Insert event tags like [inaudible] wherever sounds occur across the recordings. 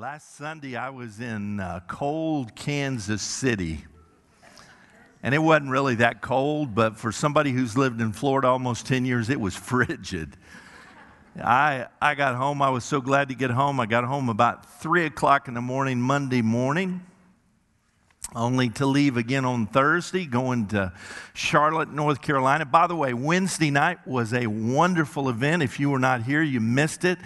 Last Sunday, I was in uh, cold Kansas City. And it wasn't really that cold, but for somebody who's lived in Florida almost 10 years, it was [laughs] frigid. I, I got home. I was so glad to get home. I got home about 3 o'clock in the morning, Monday morning, only to leave again on Thursday, going to Charlotte, North Carolina. By the way, Wednesday night was a wonderful event. If you were not here, you missed it.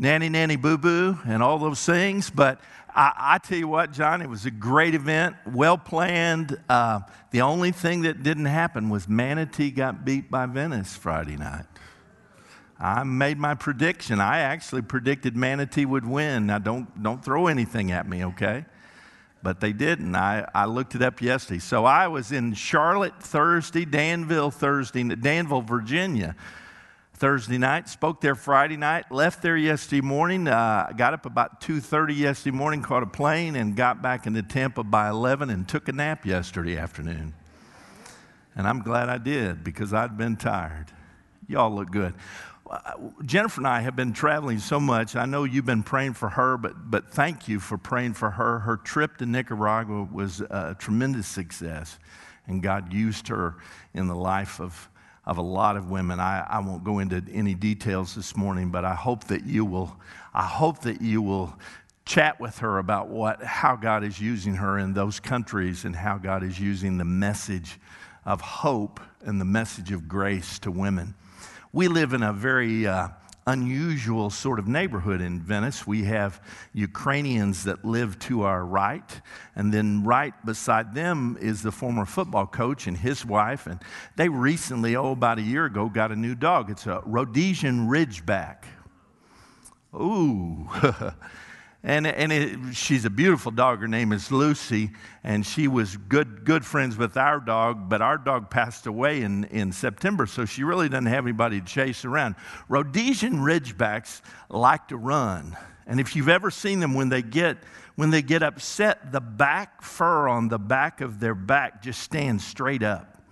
Nanny, nanny, boo boo, and all those things. But I, I, tell you what, John, it was a great event, well planned. Uh, the only thing that didn't happen was Manatee got beat by Venice Friday night. I made my prediction. I actually predicted Manatee would win. Now, don't, don't throw anything at me, okay? But they didn't. I, I looked it up yesterday. So I was in Charlotte Thursday, Danville Thursday, Danville, Virginia Thursday night, spoke there Friday night, left there yesterday morning, uh, got up about 2.30 yesterday morning, caught a plane, and got back into Tampa by 11 and took a nap yesterday afternoon. And I'm glad I did because I'd been tired. Y'all look good. Jennifer and I have been traveling so much. I know you've been praying for her, but, but thank you for praying for her. Her trip to Nicaragua was a tremendous success, and God used her in the life of of a lot of women. I, I won't go into any details this morning, but I hope that you will, I hope that you will chat with her about what, how God is using her in those countries and how God is using the message of hope and the message of grace to women. We live in a very uh, unusual sort of neighborhood in Venice. We have Ukrainians that live to our right, and then right beside them is the former football coach and his wife. And they recently, oh, about a year ago, got a new dog. It's a Rhodesian Ridgeback. Ooh. [laughs] And, and it, she's a beautiful dog. Her name is Lucy, and she was good, good friends with our dog, but our dog passed away in, in September, so she really doesn't have anybody to chase around. Rhodesian Ridgebacks like to run. And if you've ever seen them when they get when they get upset, the back fur on the back of their back just stands straight up.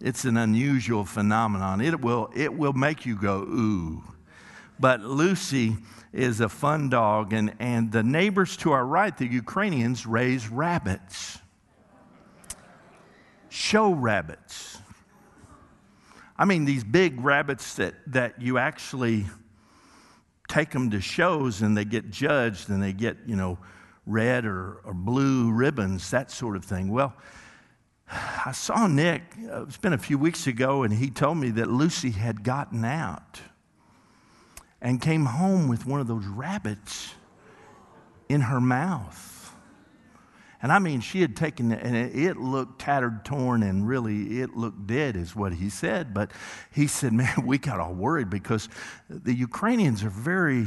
It's an unusual phenomenon. It will, it will make you go, ooh. But Lucy is a fun dog, and, and the neighbors to our right, the Ukrainians, raise rabbits. Show rabbits. I mean, these big rabbits that, that you actually take them to shows and they get judged and they get, you know, red or, or blue ribbons, that sort of thing. Well, I saw Nick, uh, it's been a few weeks ago, and he told me that Lucy had gotten out and came home with one of those rabbits in her mouth. And I mean, she had taken it, and it looked tattered, torn, and really it looked dead, is what he said. But he said, Man, we got all worried because the Ukrainians are very,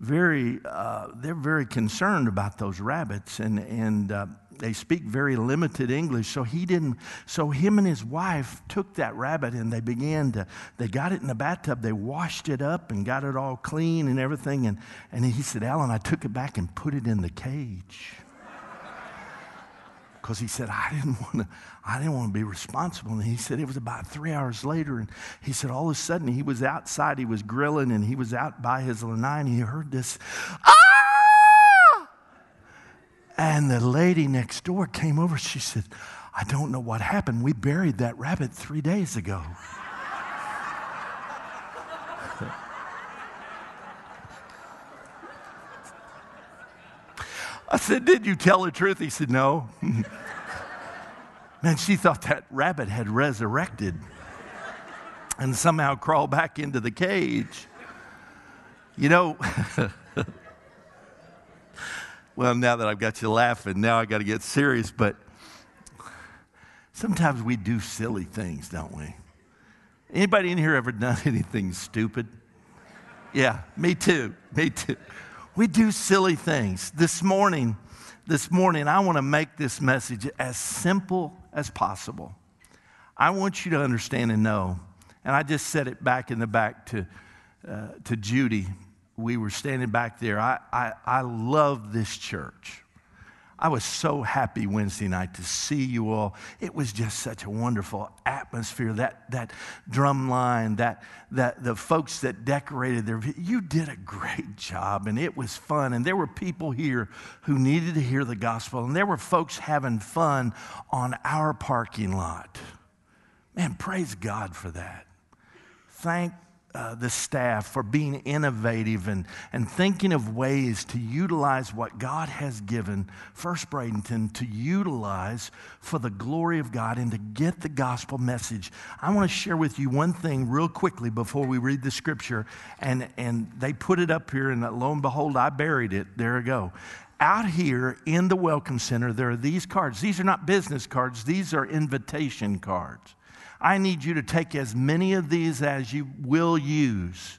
very, uh, they're very concerned about those rabbits. And, and uh, they speak very limited English. So he didn't, so him and his wife took that rabbit and they began to, they got it in the bathtub, they washed it up and got it all clean and everything. And, and he said, Alan, I took it back and put it in the cage. [laughs] Because he said, I didn't want to, I didn't want to be responsible. And he said it was about three hours later, and he said all of a sudden he was outside, he was grilling, and he was out by his lanai, and he heard this, ah! And the lady next door came over. She said, I don't know what happened. We buried that rabbit three days ago. I said, Did you tell the truth? He said, No. [laughs] Man, she thought that rabbit had resurrected and somehow crawled back into the cage. You know, [laughs] well, now that I've got you laughing, now I got to get serious. But sometimes we do silly things, don't we? Anybody in here ever done [laughs] anything stupid? Yeah, me too. Me too. We do silly things. This morning, this morning, I want to make this message as simple as possible. I want you to understand and know, and I just said it back in the back to, uh, to Judy we were standing back there. I, I, I love this church. I was so happy Wednesday night to see you all. It was just such a wonderful atmosphere. That, that drum line, that, that the folks that decorated there, you did a great job and it was fun. And there were people here who needed to hear the gospel and there were folks having fun on our parking lot. Man, praise God for that. Thank uh, the staff for being innovative and, and thinking of ways to utilize what God has given First Bradenton to utilize for the glory of God and to get the gospel message. I want to share with you one thing real quickly before we read the scripture. And, and they put it up here, and lo and behold, I buried it. There we go. Out here in the Welcome Center, there are these cards. These are not business cards, these are invitation cards. I need you to take as many of these as you will use.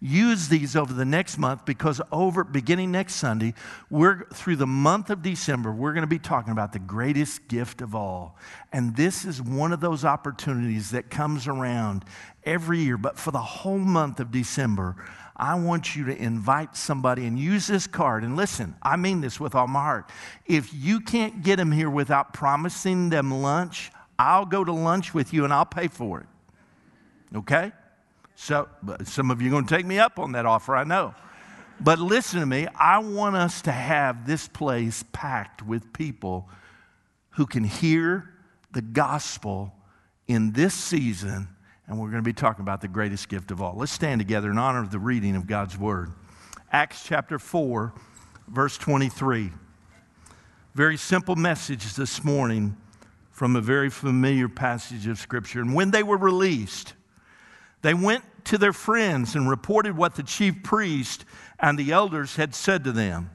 Use these over the next month because over beginning next Sunday, we're through the month of December, we're going to be talking about the greatest gift of all. And this is one of those opportunities that comes around every year. But for the whole month of December, I want you to invite somebody and use this card. And listen, I mean this with all my heart. If you can't get them here without promising them lunch, I'll go to lunch with you and I'll pay for it. Okay? So, some of you are going to take me up on that offer, I know. But listen to me, I want us to have this place packed with people who can hear the gospel in this season, and we're going to be talking about the greatest gift of all. Let's stand together in honor of the reading of God's word. Acts chapter 4, verse 23. Very simple message this morning from a very familiar passage of Scripture. And when they were released, they went to their friends and reported what the chief priest and the elders had said to them.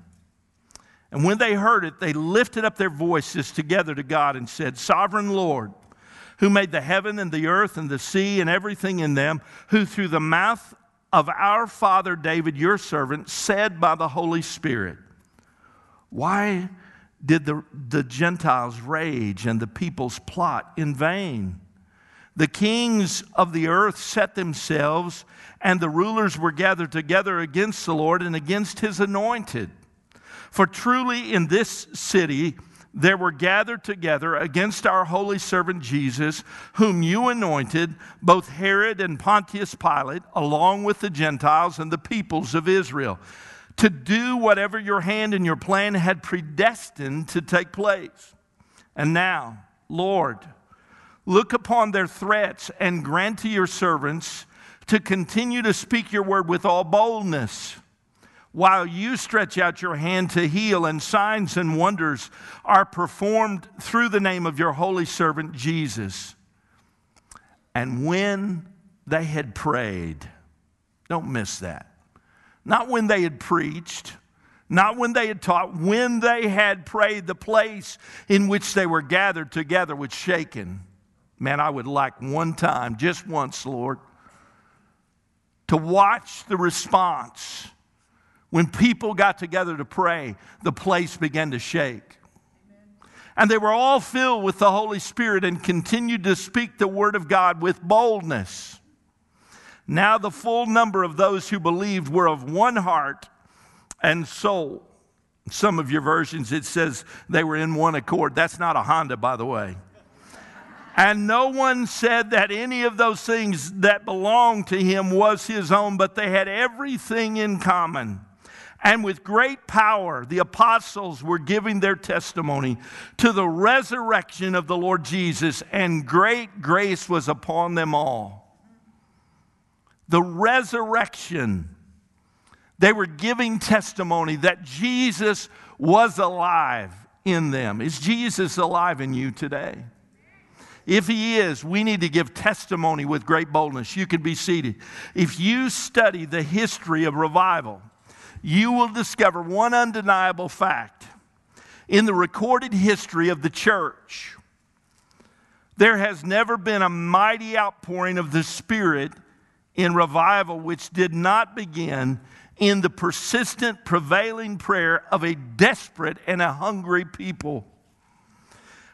And when they heard it, they lifted up their voices together to God and said, Sovereign Lord, who made the heaven and the earth and the sea and everything in them, who through the mouth of our father David, your servant, said by the Holy Spirit, Why did the, the Gentiles rage and the peoples plot in vain. The kings of the earth set themselves, and the rulers were gathered together against the Lord and against his anointed. For truly in this city there were gathered together against our holy servant Jesus, whom you anointed, both Herod and Pontius Pilate, along with the Gentiles and the peoples of Israel to do whatever your hand and your plan had predestined to take place. And now, Lord, look upon their threats and grant to your servants to continue to speak your word with all boldness while you stretch out your hand to heal, and signs and wonders are performed through the name of your holy servant Jesus. And when they had prayed, don't miss that. Not when they had preached, not when they had taught, when they had prayed, the place in which they were gathered together was shaken. Man, I would like one time, just once, Lord, to watch the response. When people got together to pray, the place began to shake. And they were all filled with the Holy Spirit and continued to speak the word of God with boldness. Now the full number of those who believed were of one heart and soul. Some of your versions, it says they were in one accord. That's not a Honda, by the way. And no one said that any of those things that belonged to him was his own, but they had everything in common. And with great power, the apostles were giving their testimony to the resurrection of the Lord Jesus, and great grace was upon them all the resurrection. They were giving testimony that Jesus was alive in them. Is Jesus alive in you today? If he is, we need to give testimony with great boldness. You can be seated. If you study the history of revival, you will discover one undeniable fact. In the recorded history of the church, there has never been a mighty outpouring of the Spirit in revival, which did not begin in the persistent, prevailing prayer of a desperate and a hungry people.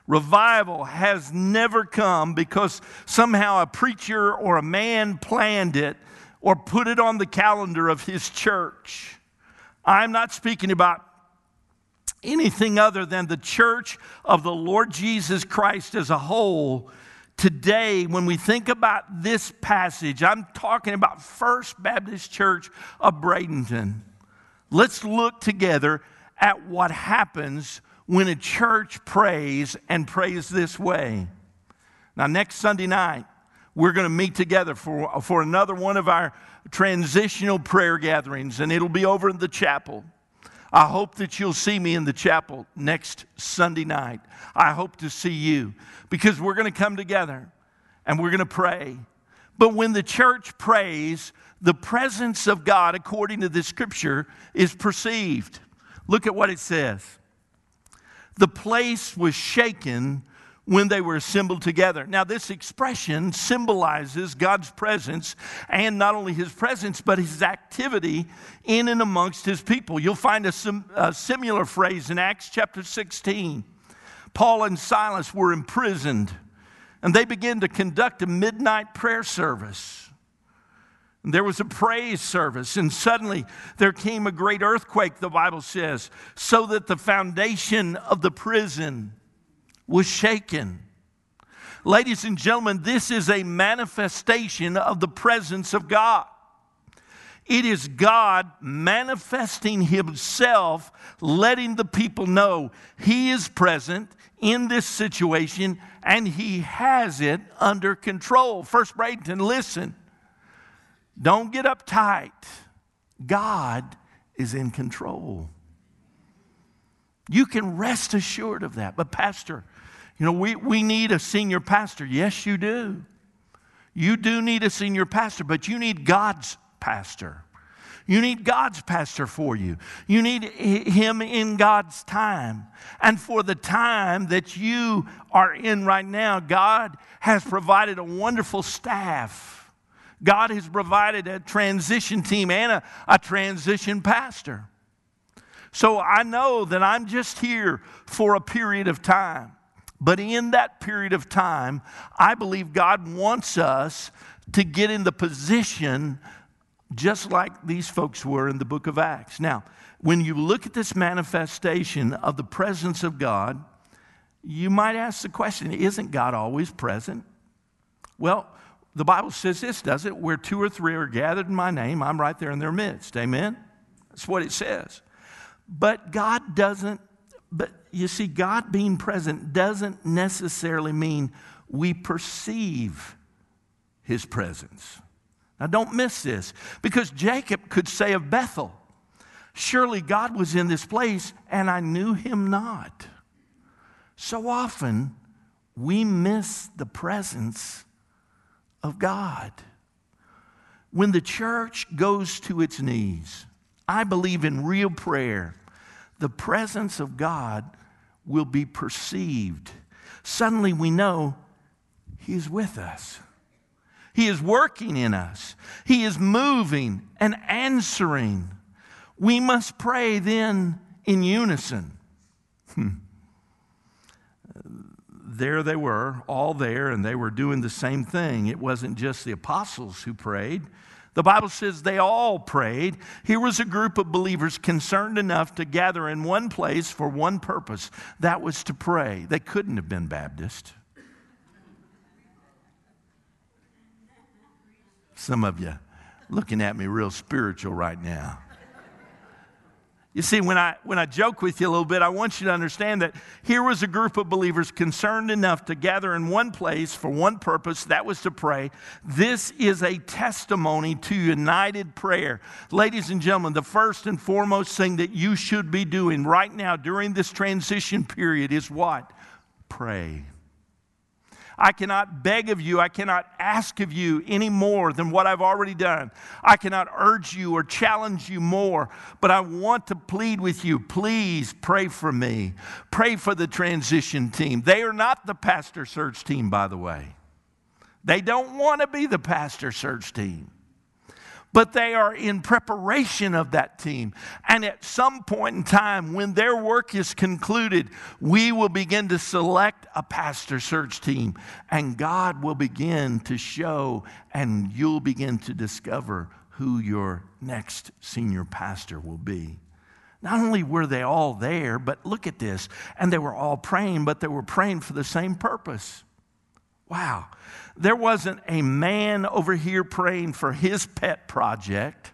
Revival has never come because somehow a preacher or a man planned it or put it on the calendar of his church. I'm not speaking about anything other than the church of the Lord Jesus Christ as a whole, today, when we think about this passage, I'm talking about First Baptist Church of Bradenton. Let's look together at what happens when a church prays and prays this way. Now, next Sunday night, we're going to meet together for, for another one of our transitional prayer gatherings, and it'll be over in the chapel. I hope that you'll see me in the chapel next Sunday night. I hope to see you because we're going to come together and we're going to pray. But when the church prays, the presence of God, according to the scripture, is perceived. Look at what it says. The place was shaken when they were assembled together. Now, this expression symbolizes God's presence and not only his presence, but his activity in and amongst his people. You'll find a, sim- a similar phrase in Acts chapter 16. Paul and Silas were imprisoned, and they began to conduct a midnight prayer service. There was a praise service, and suddenly there came a great earthquake, the Bible says, so that the foundation of the prison was shaken. Ladies and gentlemen, this is a manifestation of the presence of God. It is God manifesting Himself, letting the people know He is present in this situation and He has it under control. First, Bradenton, listen. Don't get uptight. God is in control. You can rest assured of that. But, Pastor, you know, we, we need a senior pastor. Yes, you do. You do need a senior pastor, but you need God's pastor. You need God's pastor for you. You need him in God's time. And for the time that you are in right now, God has provided a wonderful staff. God has provided a transition team and a, a transition pastor. So I know that I'm just here for a period of time. But in that period of time, I believe God wants us to get in the position just like these folks were in the book of Acts. Now, when you look at this manifestation of the presence of God, you might ask the question isn't God always present? Well, the Bible says this, does it? Where two or three are gathered in my name, I'm right there in their midst. Amen? That's what it says. But God doesn't but you see, God being present doesn't necessarily mean we perceive his presence. Now, don't miss this because Jacob could say of Bethel, Surely God was in this place and I knew him not. So often we miss the presence of God. When the church goes to its knees, I believe in real prayer the presence of God will be perceived. Suddenly we know He is with us. He is working in us. He is moving and answering. We must pray then in unison. Hmm. There they were, all there, and they were doing the same thing. It wasn't just the apostles who prayed, the Bible says they all prayed. Here was a group of believers concerned enough to gather in one place for one purpose that was to pray. They couldn't have been Baptist. Some of you looking at me real spiritual right now. You see, when I, when I joke with you a little bit, I want you to understand that here was a group of believers concerned enough to gather in one place for one purpose that was to pray. This is a testimony to united prayer. Ladies and gentlemen, the first and foremost thing that you should be doing right now during this transition period is what? Pray. I cannot beg of you, I cannot ask of you any more than what I've already done. I cannot urge you or challenge you more, but I want to plead with you. Please pray for me. Pray for the transition team. They are not the pastor search team, by the way. They don't want to be the pastor search team but they are in preparation of that team. And at some point in time, when their work is concluded, we will begin to select a pastor search team, and God will begin to show, and you'll begin to discover who your next senior pastor will be. Not only were they all there, but look at this, and they were all praying, but they were praying for the same purpose. Wow. There wasn't a man over here praying for his pet project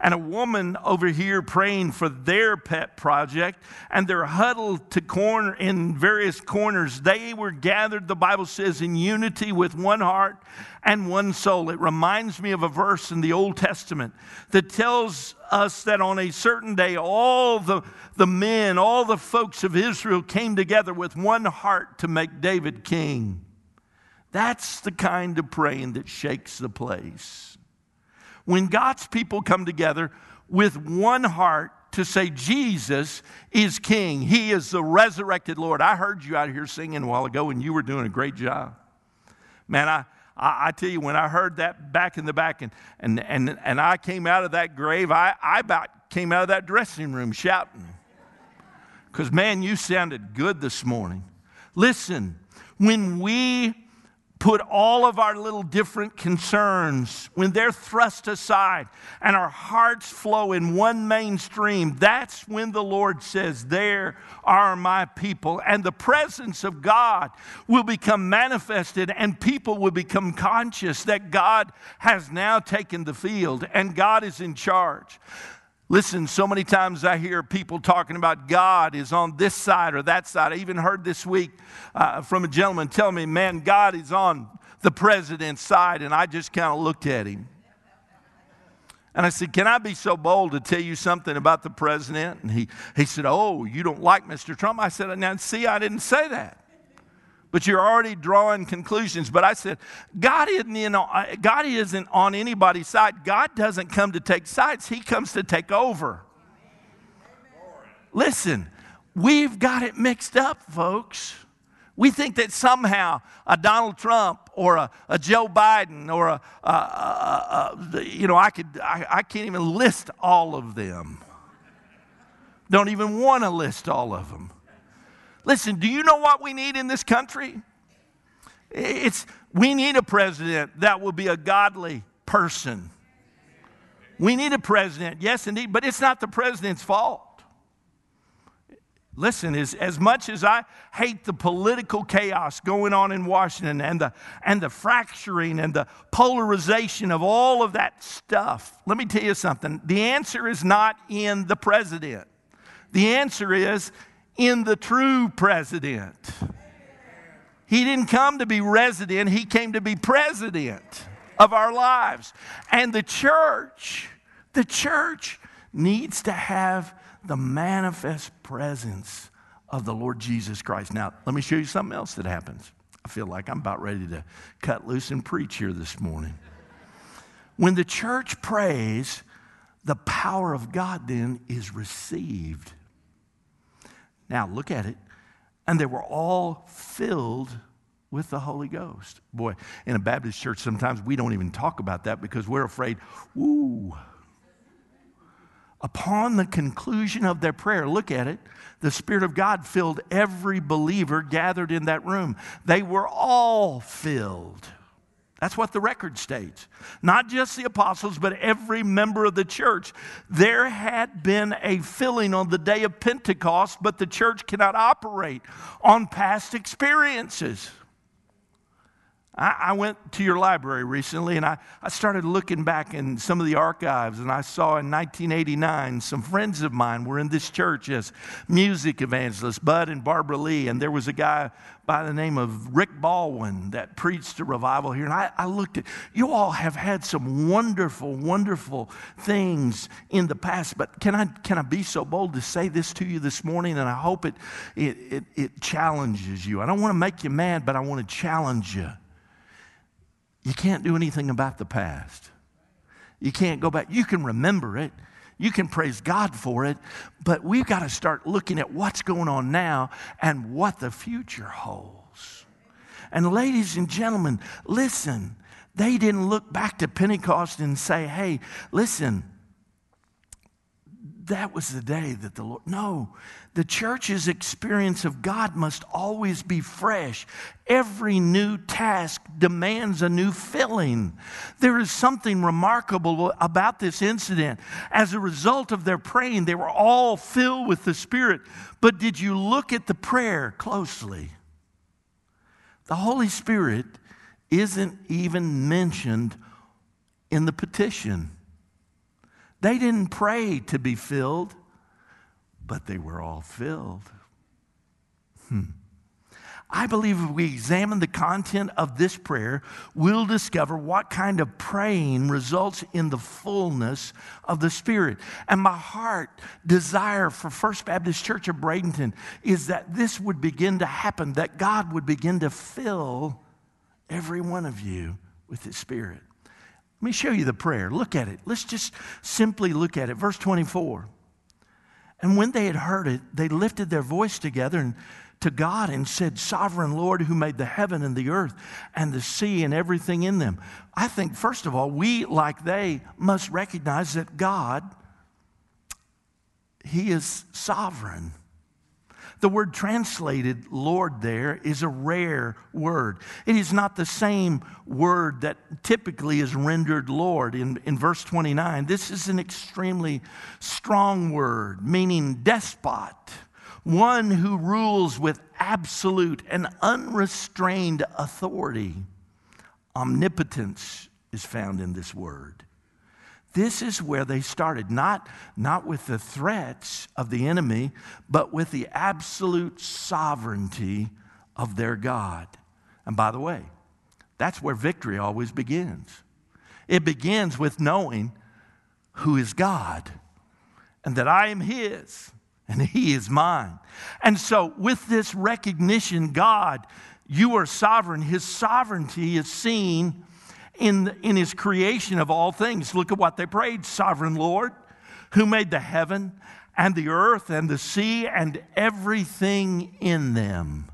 and a woman over here praying for their pet project, and they're huddled to corner in various corners. They were gathered, the Bible says, in unity with one heart and one soul. It reminds me of a verse in the Old Testament that tells us that on a certain day, all the, the men, all the folks of Israel came together with one heart to make David king. That's the kind of praying that shakes the place. When God's people come together with one heart to say Jesus is King, He is the resurrected Lord. I heard you out here singing a while ago, and you were doing a great job. Man, I, I, tell you, when I heard that back in the back and, and, and, and I came out of that grave, I, I about came out of that dressing room shouting. Because, man, you sounded good this morning. Listen, when we put all of our little different concerns, when they're thrust aside and our hearts flow in one main stream, that's when the Lord says, There are my people. And the presence of God will become manifested, and people will become conscious that God has now taken the field and God is in charge. Listen, so many times I hear people talking about God is on this side or that side. I even heard this week uh, from a gentleman tell me, man, God is on the president's side. And I just kind of looked at him. And I said, Can I be so bold to tell you something about the president? And he, he said, Oh, you don't like Mr. Trump? I said, Now, see, I didn't say that but you're already drawing conclusions. But I said, God isn't, in, uh, God isn't on anybody's side. God doesn't come to take sides, He comes to take over. Listen, we've got it mixed up, folks. We think that somehow a Donald Trump or a, a Joe Biden or a, a, a, you know, I could, I, I can't even list all of them. Don't even want to list all of them. Listen, do you know what we need in this country? It's we need a president that will be a godly person. We need a president, yes, indeed, but it's not the president's fault. Listen, as, as much as I hate the political chaos going on in Washington and the, and the fracturing and the polarization of all of that stuff, let me tell you something. The answer is not in the president. The answer is in the true president. He didn't come to be resident, he came to be president of our lives. And the church, the church needs to have the manifest presence of the Lord Jesus Christ. Now, let me show you something else that happens. I feel like I'm about ready to cut loose and preach here this morning. When the church prays, the power of God then is received. Now, look at it. And they were all filled with the Holy Ghost. Boy, in a Baptist church, sometimes we don't even talk about that because we're afraid, ooh. Upon the conclusion of their prayer, look at it, the Spirit of God filled every believer gathered in that room. They were all filled. That's what the record states. Not just the apostles, but every member of the church. There had been a filling on the day of Pentecost, but the church cannot operate on past experiences. I, I went to your library recently and I, I started looking back in some of the archives, and I saw in 1989 some friends of mine were in this church as music evangelists, Bud and Barbara Lee, and there was a guy by the name of Rick Baldwin that preached a revival here. And I, I looked at, you all have had some wonderful, wonderful things in the past, but can I, can I be so bold to say this to you this morning? And I hope it, it, it, it challenges you. I don't want to make you mad, but I want to challenge you. You can't do anything about the past. You can't go back. You can remember it. You can praise God for it, but we've got to start looking at what's going on now and what the future holds. And, ladies and gentlemen, listen, they didn't look back to Pentecost and say, hey, listen, that was the day that the Lord. No, the church's experience of God must always be fresh. Every new task demands a new filling. There is something remarkable about this incident. As a result of their praying, they were all filled with the Spirit. But did you look at the prayer closely? The Holy Spirit isn't even mentioned in the petition. They didn't pray to be filled, but they were all filled. Hmm. I believe if we examine the content of this prayer, we'll discover what kind of praying results in the fullness of the Spirit. And my heart desire for First Baptist Church of Bradenton is that this would begin to happen, that God would begin to fill every one of you with His Spirit. Let me show you the prayer. Look at it. Let's just simply look at it. Verse 24. And when they had heard it, they lifted their voice together and to God and said, Sovereign Lord, who made the heaven and the earth and the sea and everything in them. I think, first of all, we, like they, must recognize that God, He is sovereign. The word translated Lord there is a rare word. It is not the same word that typically is rendered Lord in, in verse 29. This is an extremely strong word, meaning despot, one who rules with absolute and unrestrained authority. Omnipotence is found in this word. This is where they started, not, not with the threats of the enemy, but with the absolute sovereignty of their God. And by the way, that's where victory always begins. It begins with knowing who is God and that I am His and He is mine. And so, with this recognition, God, you are sovereign, His sovereignty is seen in, in his creation of all things. Look at what they prayed Sovereign Lord, who made the heaven and the earth and the sea and everything in them.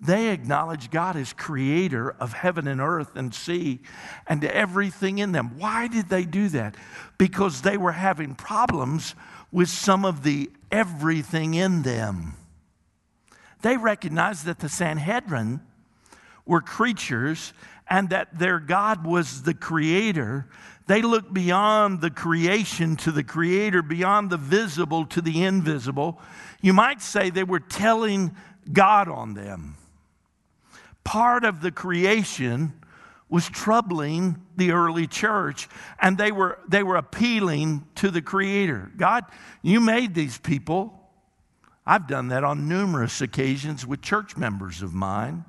They acknowledge God as creator of heaven and earth and sea and everything in them. Why did they do that? Because they were having problems with some of the everything in them. They recognized that the Sanhedrin were creatures and that their God was the creator, they looked beyond the creation to the creator, beyond the visible to the invisible. You might say they were telling God on them. Part of the creation was troubling the early church and they were they were appealing to the creator god you made these people i've done that on numerous occasions with church members of mine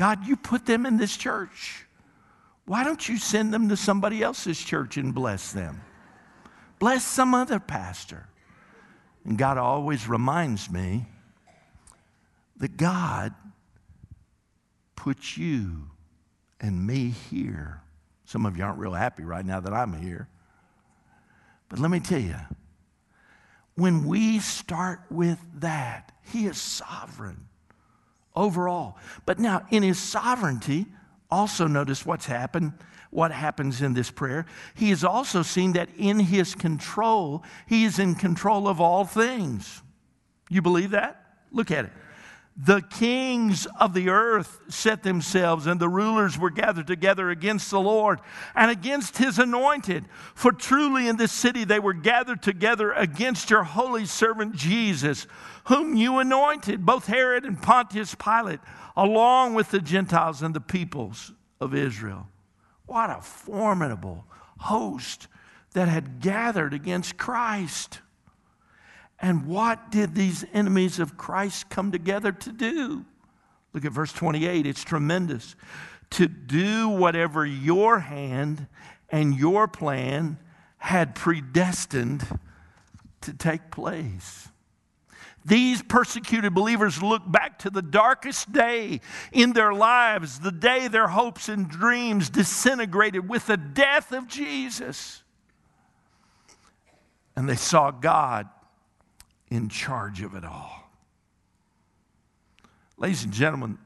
God, you put them in this church. Why don't you send them to somebody else's church and bless them? Bless some other pastor. And God always reminds me that God put you and me here. Some of you aren't real happy right now that I'm here. But let me tell you, when we start with that, He is sovereign overall. But now, in his sovereignty, also notice what's happened, what happens in this prayer. He has also seen that in his control, he is in control of all things. You believe that? Look at it. The kings of the earth set themselves, and the rulers were gathered together against the Lord and against his anointed. For truly in this city they were gathered together against your holy servant Jesus, whom you anointed, both Herod and Pontius Pilate, along with the Gentiles and the peoples of Israel. What a formidable host that had gathered against Christ. And what did these enemies of Christ come together to do? Look at verse 28. It's tremendous. To do whatever your hand and your plan had predestined to take place. These persecuted believers look back to the darkest day in their lives, the day their hopes and dreams disintegrated with the death of Jesus. And they saw God in charge of it all. Ladies and gentlemen,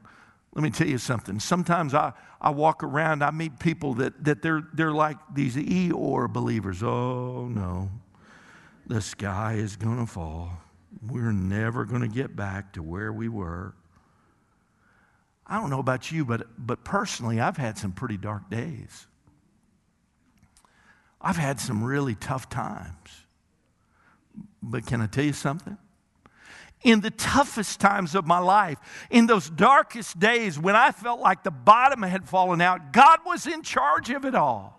let me tell you something. Sometimes I, I walk around, I meet people that, that they're, they're like these Eeyore believers. Oh, no. the sky is going to fall. We're never going to get back to where we were. I don't know about you, but, but personally, I've had some pretty dark days. I've had some really tough times. But can I tell you something? In the toughest times of my life, in those darkest days when I felt like the bottom had fallen out, God was in charge of it all.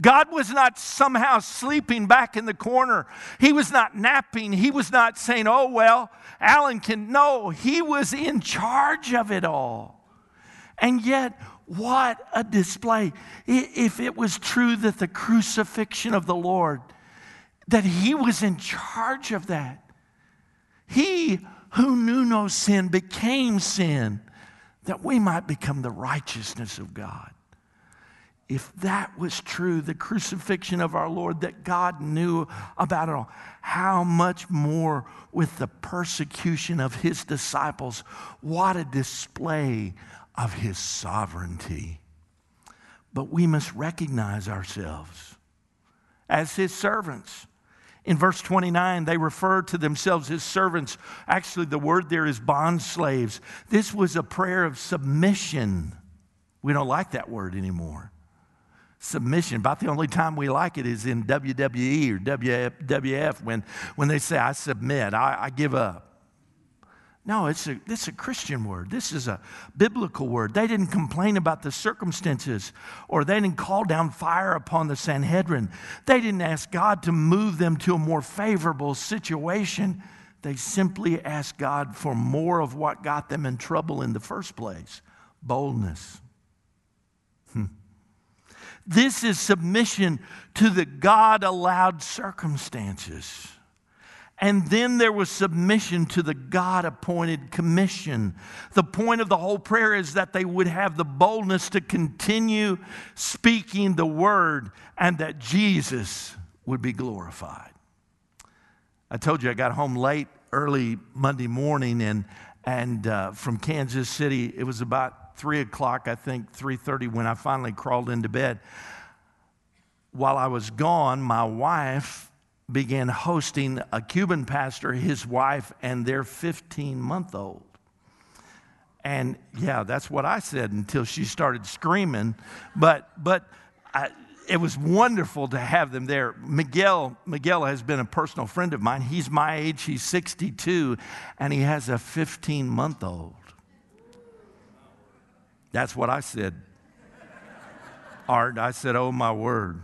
God was not somehow sleeping back in the corner. He was not napping. He was not saying, oh, well, Alan can. No, he was in charge of it all. And yet, what a display. If it was true that the crucifixion of the Lord, that he was in charge of that. He who knew no sin became sin that we might become the righteousness of God if that was true, the crucifixion of our Lord, that God knew about it all, how much more with the persecution of his disciples? What a display of his sovereignty. But we must recognize ourselves as his servants. In verse 29, they refer to themselves as servants. Actually, the word there is bond slaves. This was a prayer of submission. We don't like that word anymore submission. About the only time we like it is in WWE or WWF when, when they say, I submit, I, I give up. No, it's a, is a Christian word. This is a biblical word. They didn't complain about the circumstances or they didn't call down fire upon the Sanhedrin. They didn't ask God to move them to a more favorable situation. They simply asked God for more of what got them in trouble in the first place boldness. Hmm. This is submission to the God allowed circumstances. And then there was submission to the God appointed commission. The point of the whole prayer is that they would have the boldness to continue speaking the word and that Jesus would be glorified. I told you I got home late early Monday morning and, and uh, from Kansas City. It was about three o'clock, I think, 3.30 when I finally crawled into bed. While I was gone, my wife began hosting a Cuban pastor, his wife, and their 15 month old. And yeah, that's what I said until she started screaming. But, but I, it was wonderful to have them there. Miguel, Miguel has been a personal friend of mine. He's my age, he's 62, and he has a 15 month old. That's what I said. Art, I said, oh my word.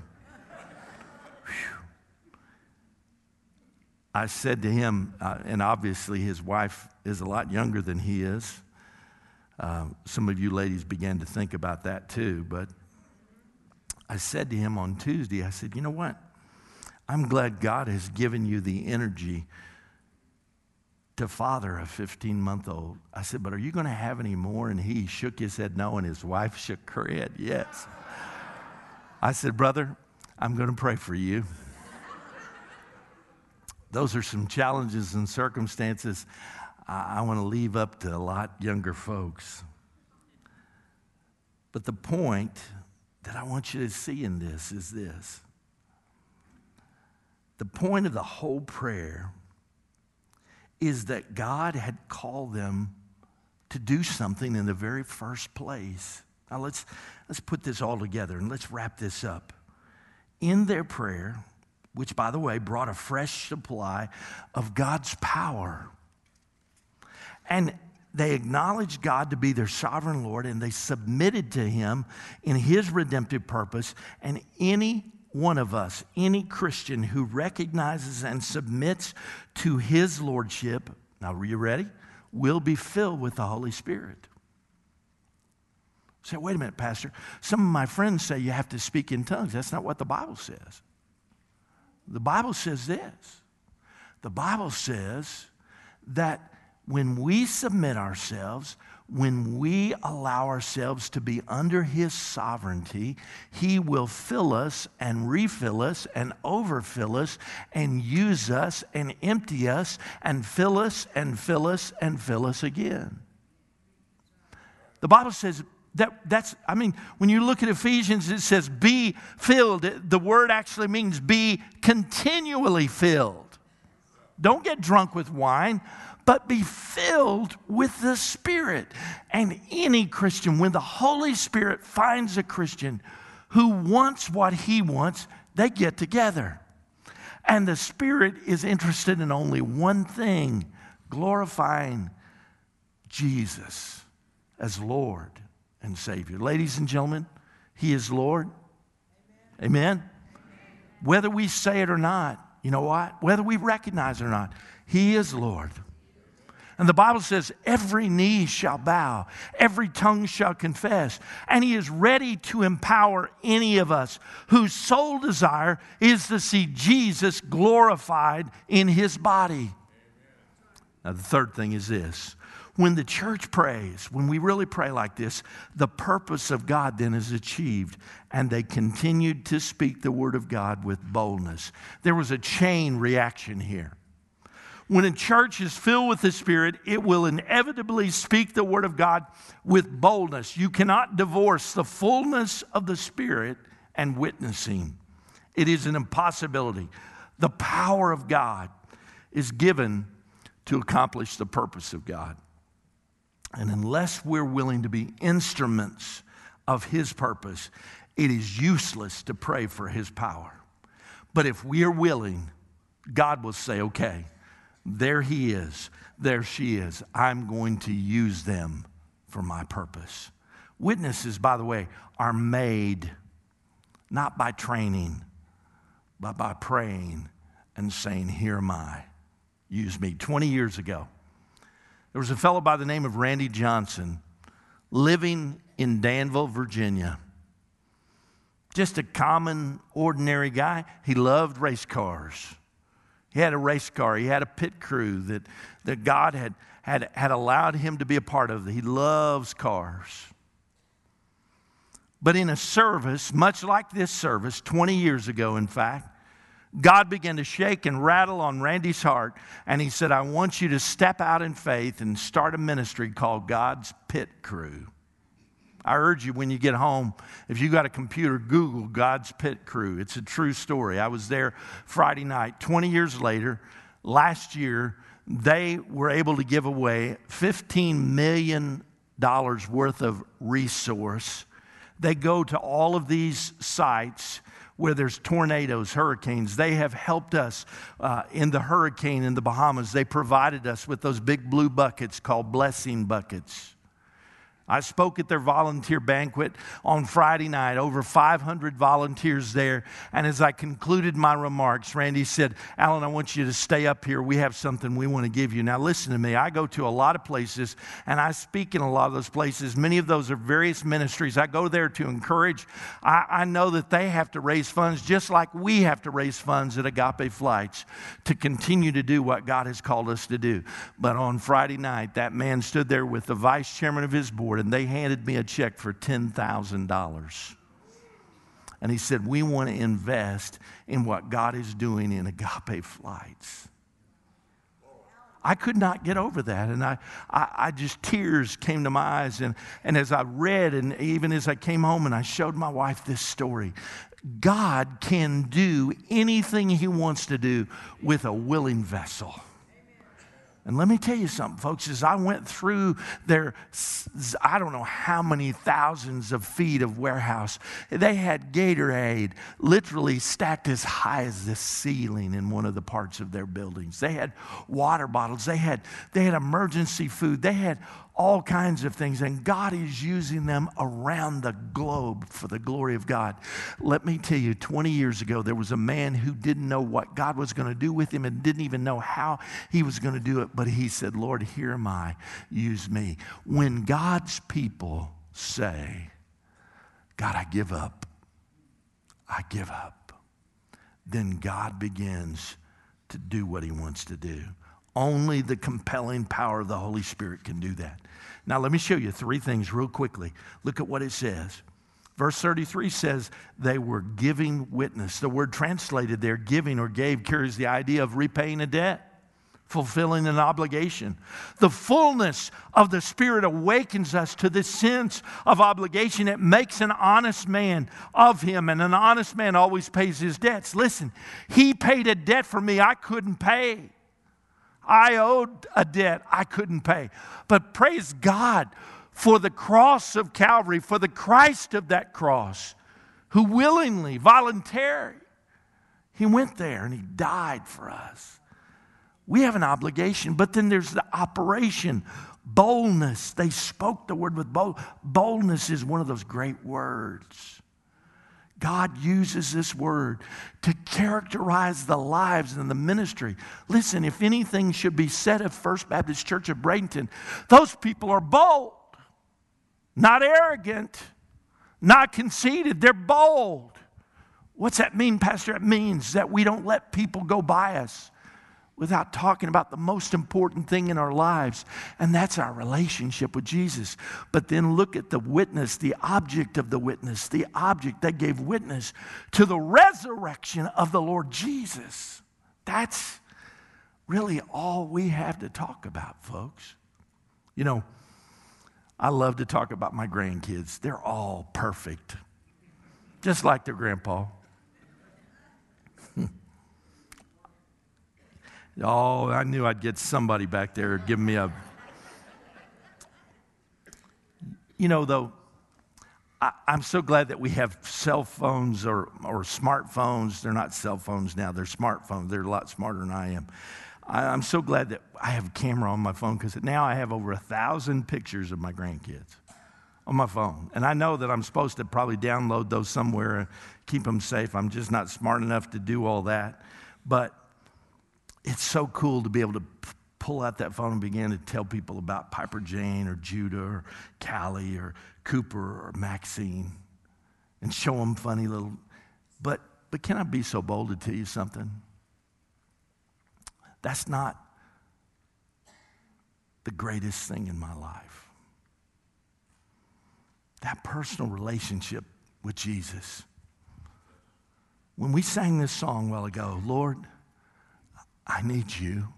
I said to him, uh, and obviously his wife is a lot younger than he is. Uh, some of you ladies began to think about that too, but I said to him on Tuesday, I said, you know what? I'm glad God has given you the energy to father a 15 month old. I said, But are you going to have any more? And he shook his head no, and his wife shook her head yes. I said, Brother, I'm going to pray for you. Those are some challenges and circumstances I, I want to leave up to a lot younger folks. But the point that I want you to see in this is this the point of the whole prayer is that God had called them to do something in the very first place. Now let's, let's put this all together and let's wrap this up. In their prayer, which by the way brought a fresh supply of God's power, and they acknowledged God to be their sovereign Lord and they submitted to Him in His redemptive purpose, and any one of us, any Christian who recognizes and submits to his lordship, now are you ready? Will be filled with the Holy Spirit. Say, wait a minute, Pastor. Some of my friends say you have to speak in tongues. That's not what the Bible says. The Bible says this the Bible says that when we submit ourselves, when we allow ourselves to be under His sovereignty, He will fill us and refill us and overfill us and use us and empty us and fill us and fill us and fill us again. The Bible says That, that's, I mean, when you look at Ephesians, it says be filled. The word actually means be continually filled. Don't get drunk with wine, but be filled with the Spirit. And any Christian, when the Holy Spirit finds a Christian who wants what he wants, they get together. And the Spirit is interested in only one thing glorifying Jesus as Lord and Savior. Ladies and gentlemen, He is Lord. Amen. Amen. Whether we say it or not, you know what? Whether we recognize it or not, He is Lord. And the Bible says, every knee shall bow, every tongue shall confess. And He is ready to empower any of us whose sole desire is to see Jesus glorified in His body. Now, the third thing is this when the church prays, when we really pray like this, the purpose of God then is achieved. And they continued to speak the word of God with boldness. There was a chain reaction here. When a church is filled with the Spirit, it will inevitably speak the word of God with boldness. You cannot divorce the fullness of the Spirit and witnessing, it is an impossibility. The power of God is given to accomplish the purpose of God. And unless we're willing to be instruments of His purpose, it is useless to pray for His power. But if we are willing, God will say, okay, there He is, there she is. I'm going to use them for my purpose. Witnesses, by the way, are made not by training, but by praying and saying, Here am I, use me. 20 years ago, there was a fellow by the name of Randy Johnson living in Danville, Virginia. Just a common, ordinary guy. He loved race cars. He had a race car, he had a pit crew that, that God had, had, had allowed him to be a part of. He loves cars. But in a service, much like this service, 20 years ago, in fact, God began to shake and rattle on Randy's heart, and he said, I want you to step out in faith and start a ministry called God's Pit Crew. I urge you when you get home, if you got a computer, Google God's Pit Crew. It's a true story. I was there Friday night. 20 years later, last year, they were able to give away $15 million worth of resource. They go to all of these sites where there's tornadoes, hurricanes. They have helped us uh, in the hurricane in the Bahamas. They provided us with those big blue buckets called blessing buckets. I spoke at their volunteer banquet on Friday night, over 500 volunteers there. And as I concluded my remarks, Randy said, Alan, I want you to stay up here. We have something we want to give you. Now, listen to me. I go to a lot of places and I speak in a lot of those places. Many of those are various ministries. I go there to encourage. I, I know that they have to raise funds just like we have to raise funds at Agape Flights to continue to do what God has called us to do. But on Friday night, that man stood there with the vice chairman of his board and they handed me a check for $10,000. And he said, We want to invest in what God is doing in agape flights. I could not get over that. And I, I, I, just, tears came to my eyes. And, and as I read, and even as I came home and I showed my wife this story, God can do anything He wants to do with a willing vessel. And let me tell you something, folks, as I went through their, I don't know how many thousands of feet of warehouse, they had Gatorade literally stacked as high as the ceiling in one of the parts of their buildings. They had water bottles, they had, they had emergency food, they had all kinds of things, and God is using them around the globe for the glory of God. Let me tell you, 20 years ago, there was a man who didn't know what God was going to do with him and didn't even know how he was going to do it, but he said, Lord, here am I, use me. When God's people say, God, I give up, I give up, then God begins to do what he wants to do. Only the compelling power of the Holy Spirit can do that. Now, let me show you three things real quickly. Look at what it says. Verse 33 says they were giving witness. The word translated there, giving or gave, carries the idea of repaying a debt. fulfilling an obligation. The fullness of the Spirit awakens us to this sense of obligation. It makes an honest man of him, and an honest man always pays his debts. Listen, he paid a debt for me I couldn't pay. I owed a debt I couldn't pay. But praise God for the cross of Calvary, for the Christ of that cross, who willingly, voluntarily, he went there and he died for us. We have an obligation, but then there's the operation, boldness. They spoke the word with bold. Boldness is one of those great words. God uses this word to characterize the lives and the ministry. Listen, if anything should be said of First Baptist Church of Bradenton, those people are bold, not arrogant, not conceited. They're bold. What's that mean, Pastor? It means that we don't let people go by us without talking about the most important thing in our lives, and that's our relationship with Jesus. But then look at the witness, the object of the witness, the object that gave witness to the resurrection of the Lord Jesus. That's really all we have to talk about, folks. You know, I love to talk about my grandkids. They're all perfect, just like their grandpa. Oh, I knew I'd get somebody back there give me a. You know, though, I, am so glad that we have cell phones or, or smartphones. They're not cell phones now, they're smartphones. They're a lot smarter than I am. I, I'm so glad that I have a camera on my phone because now I have over a thousand pictures of my grandkids on my phone. And I know that I'm supposed to probably download those somewhere and keep them safe. I'm just not smart enough to do all that. But it's so cool to be able to pull out that phone and begin to tell people about Piper Jane or Judah or Callie or Cooper or Maxine and show them funny little. But, but can I be so bold to tell you something? That's not the greatest thing in my life. That personal relationship with Jesus. When we sang this song a while ago, Lord, I need you.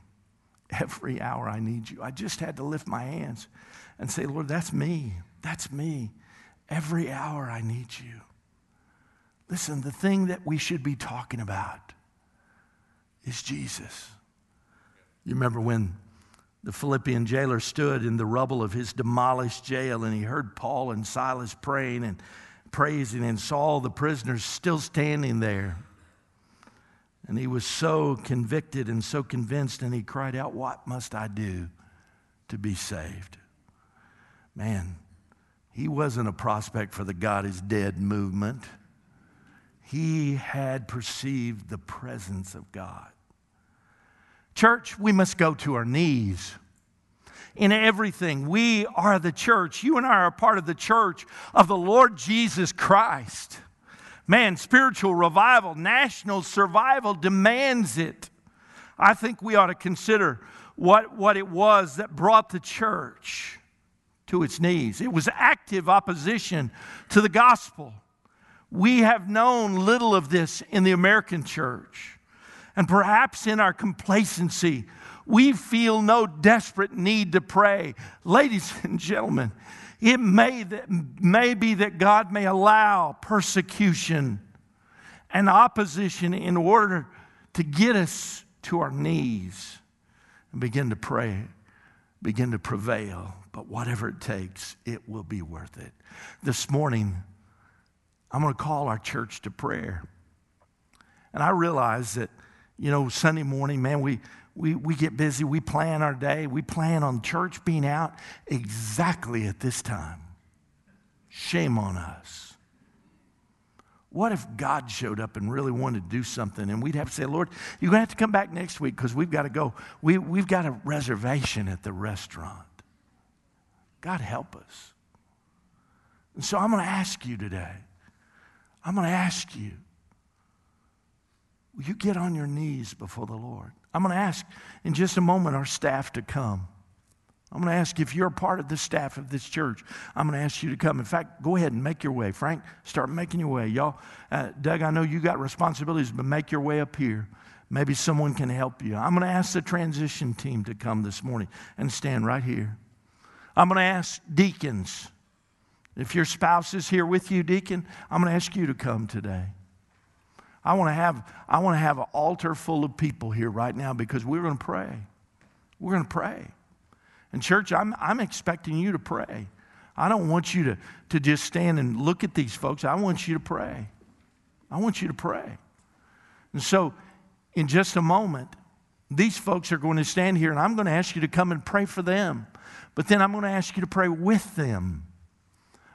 Every hour I need you. I just had to lift my hands and say, Lord, that's me. That's me. Every hour I need you. Listen, the thing that we should be talking about is Jesus. You remember when the Philippian jailer stood in the rubble of his demolished jail and he heard Paul and Silas praying and praising and saw the prisoners still standing there. And he was so convicted and so convinced, and he cried out, What must I do to be saved? Man, he wasn't a prospect for the God is dead movement. He had perceived the presence of God. Church, we must go to our knees in everything. We are the church. You and I are part of the church of the Lord Jesus Christ. Man, spiritual revival, national survival demands it. I think we ought to consider what, what it was that brought the church to its knees. It was active opposition to the gospel. We have known little of this in the American church. And perhaps in our complacency, we feel no desperate need to pray. Ladies [laughs] and gentlemen, it may, that, may be that God may allow persecution and opposition in order to get us to our knees and begin to pray, begin to prevail. But whatever it takes, it will be worth it. This morning, I'm going to call our church to prayer. And I realize that, you know, Sunday morning, man, we, we, we get busy, we plan our day, we plan on church being out exactly at this time. Shame on us. What if God showed up and really wanted to do something and we'd have to say, Lord, you're going to have to come back next week because we've got to go. We, we've got a reservation at the restaurant. God help us. And so I'm going to ask you today, I'm going to ask you, will you get on your knees before the Lord? I'm going to ask in just a moment our staff to come. I'm going to ask if you're a part of the staff of this church. I'm going to ask you to come. In fact, go ahead and make your way. Frank, start making your way. Y'all, uh, Doug, I know you got responsibilities, but make your way up here. Maybe someone can help you. I'm going to ask the transition team to come this morning and stand right here. I'm going to ask deacons. If your spouse is here with you, deacon, I'm going to ask you to come today. I want to have, I want to have an altar full of people here right now because we're going to pray. We're going to pray. And, church, I'm, I'm expecting you to pray. I don't want you to, to just stand and look at these folks. I want you to pray. I want you to pray. And so, in just a moment, these folks are going to stand here, and I'm going to ask you to come and pray for them. But then I'm going to ask you to pray with them.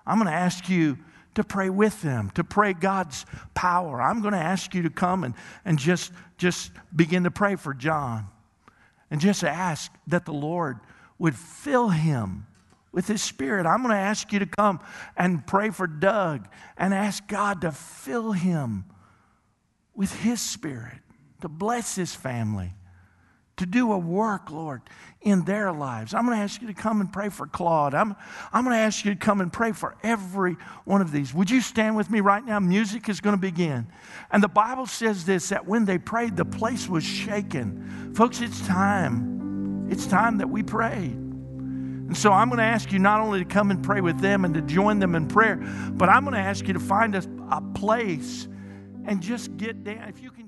I'm going to ask you to pray with them, to pray God's power. I'm going to ask you to come and, and just, just begin to pray for John and just ask that the Lord would fill him with his spirit. I'm going to ask you to come and pray for Doug and ask God to fill him with his spirit, to bless his family to do a work, Lord, in their lives. I'm going to ask you to come and pray for Claude. I'm, I'm going to ask you to come and pray for every one of these. Would you stand with me right now? Music is going to begin. And the Bible says this that when they prayed, the place was shaken. Folks, it's time. It's time that we prayed. And so I'm going to ask you not only to come and pray with them and to join them in prayer, but I'm going to ask you to find a, a place and just get down. If you can